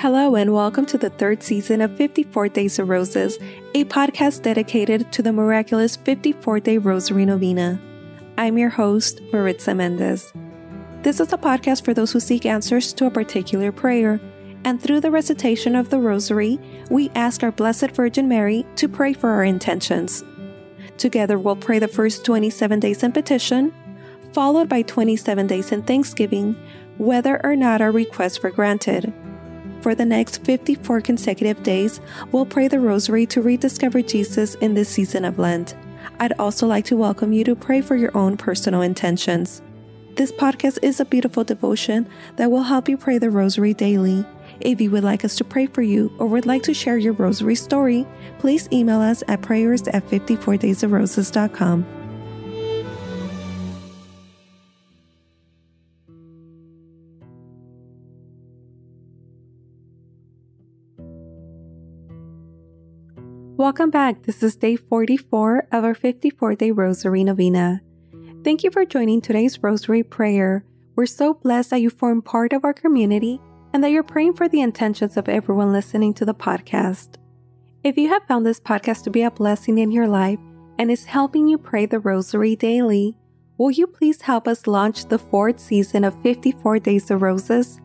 Hello, and welcome to the third season of 54 Days of Roses, a podcast dedicated to the miraculous 54 day Rosary Novena. I'm your host, Maritza Mendez. This is a podcast for those who seek answers to a particular prayer, and through the recitation of the Rosary, we ask our Blessed Virgin Mary to pray for our intentions. Together, we'll pray the first 27 days in petition, followed by 27 days in thanksgiving, whether or not our requests were granted. For the next 54 consecutive days, we'll pray the Rosary to rediscover Jesus in this season of Lent. I'd also like to welcome you to pray for your own personal intentions. This podcast is a beautiful devotion that will help you pray the Rosary daily. If you would like us to pray for you or would like to share your Rosary story, please email us at prayers at 54daysofroses.com. Welcome back. This is day 44 of our 54 day Rosary Novena. Thank you for joining today's Rosary prayer. We're so blessed that you form part of our community and that you're praying for the intentions of everyone listening to the podcast. If you have found this podcast to be a blessing in your life and is helping you pray the Rosary daily, will you please help us launch the fourth season of 54 Days of Roses?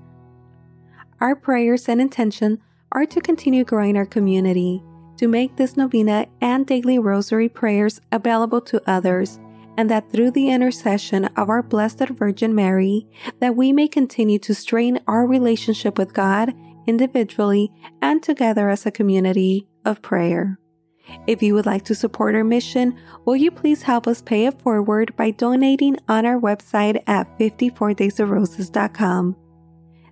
Our prayers and intention are to continue growing our community to make this novena and daily rosary prayers available to others and that through the intercession of our blessed virgin mary that we may continue to strain our relationship with god individually and together as a community of prayer. If you would like to support our mission will you please help us pay it forward by donating on our website at 54daysofroses.com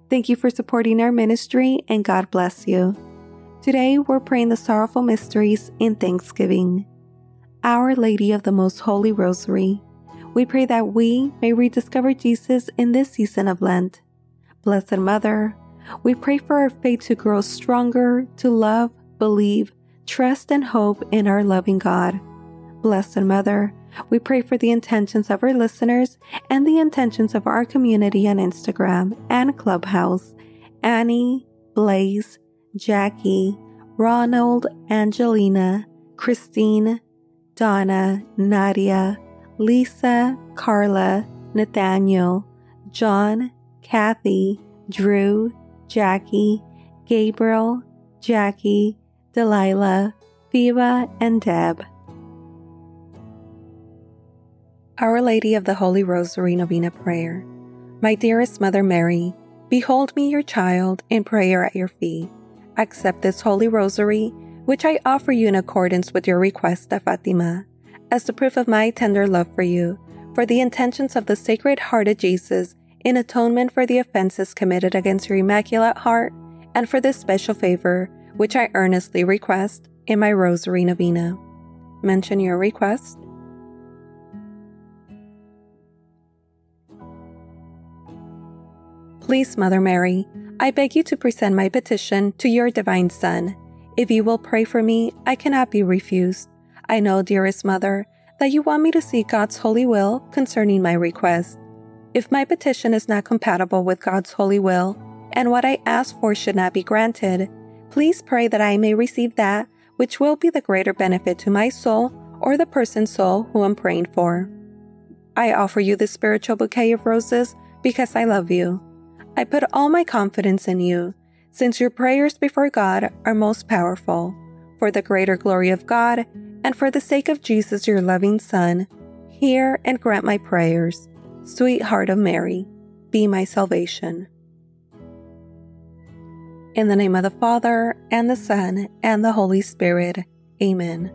thank you for supporting our ministry and god bless you Today, we're praying the sorrowful mysteries in thanksgiving. Our Lady of the Most Holy Rosary, we pray that we may rediscover Jesus in this season of Lent. Blessed Mother, we pray for our faith to grow stronger, to love, believe, trust, and hope in our loving God. Blessed Mother, we pray for the intentions of our listeners and the intentions of our community on Instagram and Clubhouse Annie, Blaze, Jackie, Ronald, Angelina, Christine, Donna, Nadia, Lisa, Carla, Nathaniel, John, Kathy, Drew, Jackie, Gabriel, Jackie, Delilah, Phoeba, and Deb. Our Lady of the Holy Rosary Novena Prayer. My dearest Mother Mary, behold me your child in prayer at your feet. Accept this Holy Rosary, which I offer you in accordance with your request of Fatima, as the proof of my tender love for you, for the intentions of the Sacred Heart of Jesus, in atonement for the offenses committed against your Immaculate Heart, and for this special favor, which I earnestly request in my Rosary Novena. Mention your request. Please, Mother Mary, I beg you to present my petition to your divine Son. If you will pray for me, I cannot be refused. I know, dearest Mother, that you want me to seek God's holy will concerning my request. If my petition is not compatible with God's holy will, and what I ask for should not be granted, please pray that I may receive that which will be the greater benefit to my soul or the person's soul who I'm praying for. I offer you this spiritual bouquet of roses because I love you. I put all my confidence in you, since your prayers before God are most powerful. For the greater glory of God, and for the sake of Jesus, your loving Son, hear and grant my prayers. Sweetheart of Mary, be my salvation. In the name of the Father, and the Son, and the Holy Spirit. Amen.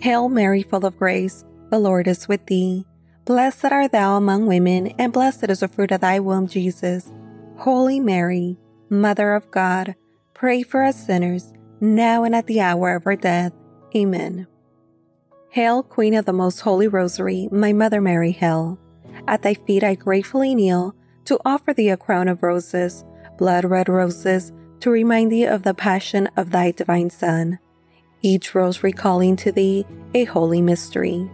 Hail Mary, full of grace, the Lord is with thee. Blessed art thou among women, and blessed is the fruit of thy womb, Jesus. Holy Mary, Mother of God, pray for us sinners, now and at the hour of our death. Amen. Hail, Queen of the Most Holy Rosary, my Mother Mary, hail. At thy feet I gratefully kneel to offer thee a crown of roses, blood red roses, to remind thee of the passion of thy divine Son. Each rose recalling to thee a holy mystery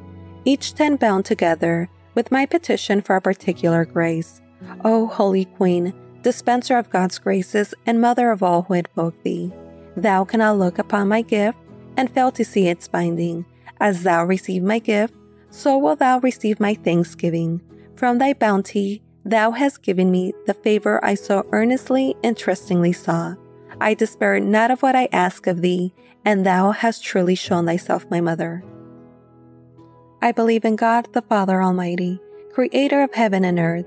each ten bound together with my petition for a particular grace. O Holy Queen, dispenser of God's graces and mother of all who invoke thee. Thou cannot look upon my gift and fail to see its binding. As thou receive my gift, so will thou receive my thanksgiving. From thy bounty, thou hast given me the favor I so earnestly and trustingly saw. I despair not of what I ask of thee, and thou hast truly shown thyself my mother. I believe in God the Father Almighty, creator of heaven and earth,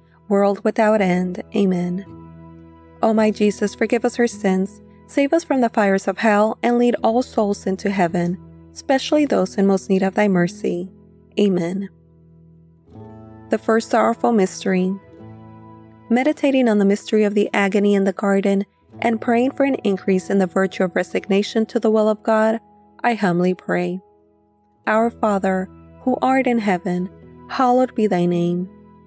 world without end. Amen. O my Jesus, forgive us our sins, save us from the fires of hell, and lead all souls into heaven, especially those in most need of thy mercy. Amen. The first sorrowful mystery. Meditating on the mystery of the agony in the garden and praying for an increase in the virtue of resignation to the will of God, I humbly pray. Our Father, who art in heaven, hallowed be thy name.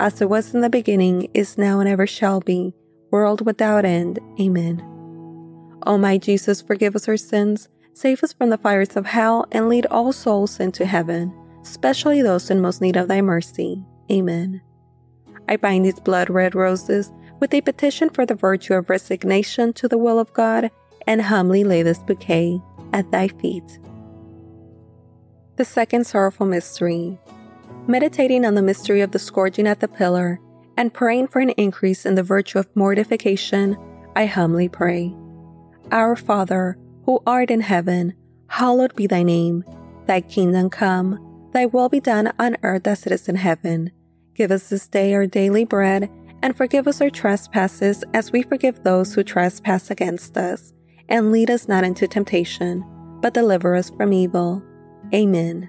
as it was in the beginning, is now, and ever shall be, world without end. Amen. O my Jesus, forgive us our sins Save us from the fires of hell and lead all souls into heaven, especially those in most need of thy mercy. Amen. I bind these blood red roses with a petition for the virtue of resignation to the will of God and humbly lay this bouquet at thy feet. The second sorrowful mystery. Meditating on the mystery of the scourging at the pillar and praying for an increase in the virtue of mortification, I humbly pray. Our Father, who art in heaven, hallowed be thy name. Thy kingdom come, thy will be done on earth as it is in heaven. Give us this day our daily bread, and forgive us our trespasses as we forgive those who trespass against us. And lead us not into temptation, but deliver us from evil. Amen.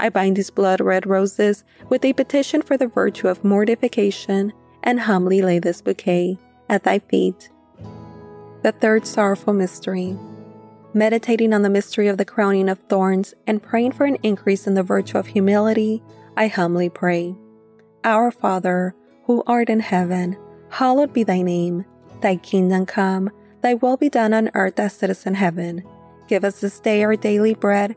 I bind these blood red roses with a petition for the virtue of mortification, and humbly lay this bouquet at thy feet the third sorrowful mystery. Meditating on the mystery of the crowning of thorns and praying for an increase in the virtue of humility, I humbly pray. Our Father, who art in heaven, hallowed be thy name. Thy kingdom come, thy will be done on earth as it is in heaven. Give us this day our daily bread,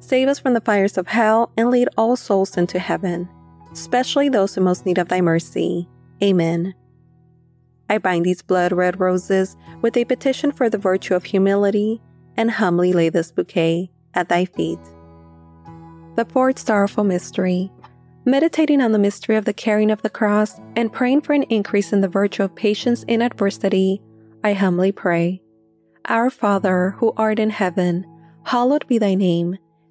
save us from the fires of hell, and lead all souls into heaven, especially those in most need of thy mercy. Amen. I bind these blood red roses with a petition for the virtue of humility, and humbly lay this bouquet at thy feet. The fourth sorrowful mystery meditating on the mystery of the carrying of the cross, and praying for an increase in the virtue of patience in adversity, I humbly pray. Our Father, who art in heaven, hallowed be thy name.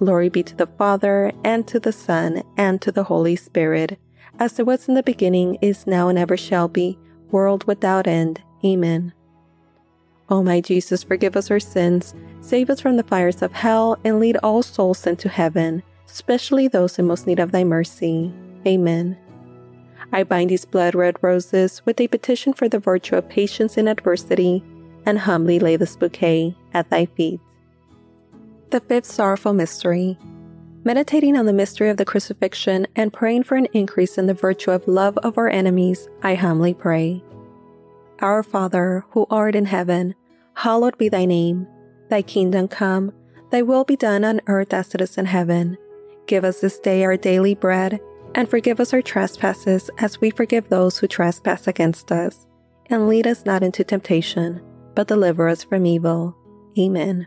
Glory be to the Father, and to the Son, and to the Holy Spirit, as it was in the beginning, is now, and ever shall be, world without end. Amen. O my Jesus, forgive us our sins, save us from the fires of hell, and lead all souls into heaven, especially those in most need of thy mercy. Amen. I bind these blood red roses with a petition for the virtue of patience in adversity, and humbly lay this bouquet at thy feet. The fifth sorrowful mystery. Meditating on the mystery of the crucifixion and praying for an increase in the virtue of love of our enemies, I humbly pray. Our Father, who art in heaven, hallowed be thy name. Thy kingdom come, thy will be done on earth as it is in heaven. Give us this day our daily bread, and forgive us our trespasses as we forgive those who trespass against us. And lead us not into temptation, but deliver us from evil. Amen.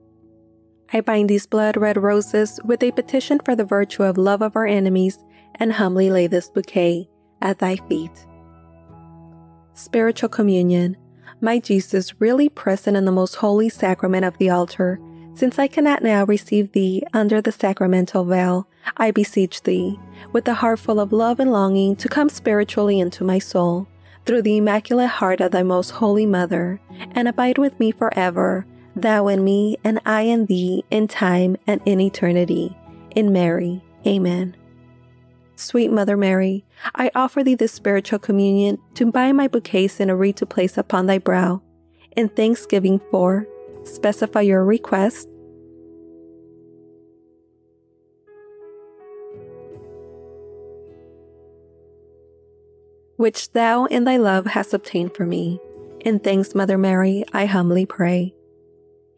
I bind these blood red roses with a petition for the virtue of love of our enemies, and humbly lay this bouquet at thy feet. Spiritual Communion. My Jesus, really present in the most holy sacrament of the altar, since I cannot now receive thee under the sacramental veil, I beseech thee, with a heart full of love and longing, to come spiritually into my soul, through the immaculate heart of thy most holy Mother, and abide with me forever, thou in me, and I in thee, in time and in eternity. In Mary. Amen. Sweet Mother Mary, I offer thee this spiritual communion to bind my bouquets in a wreath to place upon thy brow. In thanksgiving for, specify your request. Which thou in thy love hast obtained for me. In thanks, Mother Mary, I humbly pray.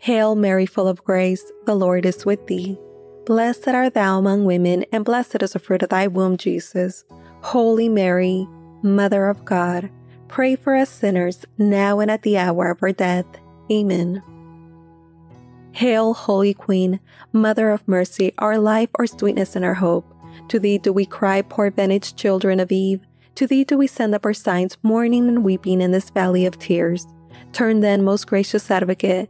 Hail Mary, full of grace, the Lord is with thee. Blessed art thou among women, and blessed is the fruit of thy womb, Jesus. Holy Mary, Mother of God, pray for us sinners, now and at the hour of our death. Amen. Hail, Holy Queen, Mother of Mercy, our life, our sweetness, and our hope. To thee do we cry, poor vanaged children of Eve. To thee do we send up our signs, mourning and weeping in this valley of tears. Turn then, most gracious advocate,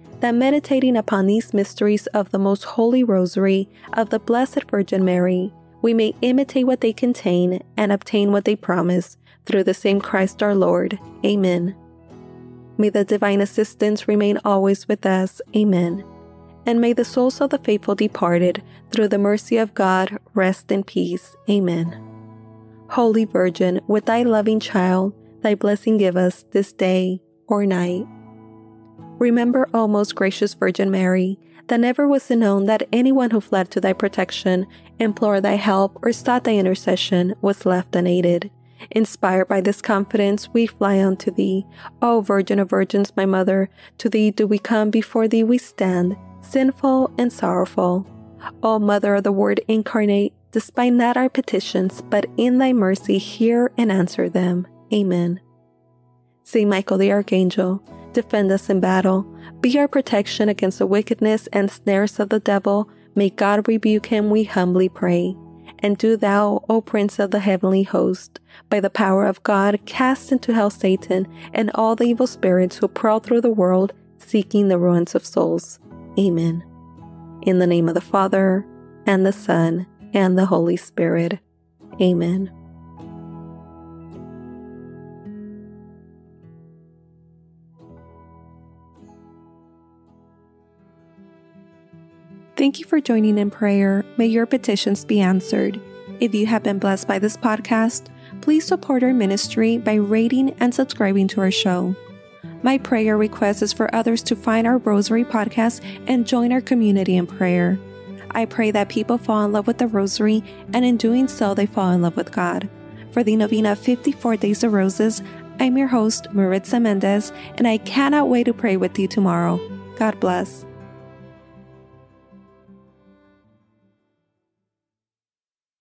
that meditating upon these mysteries of the most holy rosary of the Blessed Virgin Mary, we may imitate what they contain and obtain what they promise through the same Christ our Lord. Amen. May the divine assistance remain always with us. Amen. And may the souls of the faithful departed, through the mercy of God, rest in peace. Amen. Holy Virgin, with thy loving child, thy blessing give us this day or night. Remember, O most gracious Virgin Mary, that never was it known that anyone who fled to thy protection, implored thy help, or sought thy intercession was left unaided. Inspired by this confidence, we fly unto thee. O Virgin of Virgins, my Mother, to thee do we come, before thee we stand, sinful and sorrowful. O Mother of the Word incarnate, despite not our petitions, but in thy mercy hear and answer them. Amen. Saint Michael the Archangel, defend us in battle. Be our protection against the wickedness and snares of the devil. May God rebuke him, we humbly pray. And do thou, O Prince of the heavenly host, by the power of God, cast into hell Satan and all the evil spirits who prowl through the world seeking the ruins of souls. Amen. In the name of the Father, and the Son, and the Holy Spirit. Amen. Thank you for joining in prayer. May your petitions be answered. If you have been blessed by this podcast, please support our ministry by rating and subscribing to our show. My prayer request is for others to find our Rosary podcast and join our community in prayer. I pray that people fall in love with the Rosary, and in doing so, they fall in love with God. For the novena 54 Days of Roses, I'm your host, Maritza Mendez, and I cannot wait to pray with you tomorrow. God bless.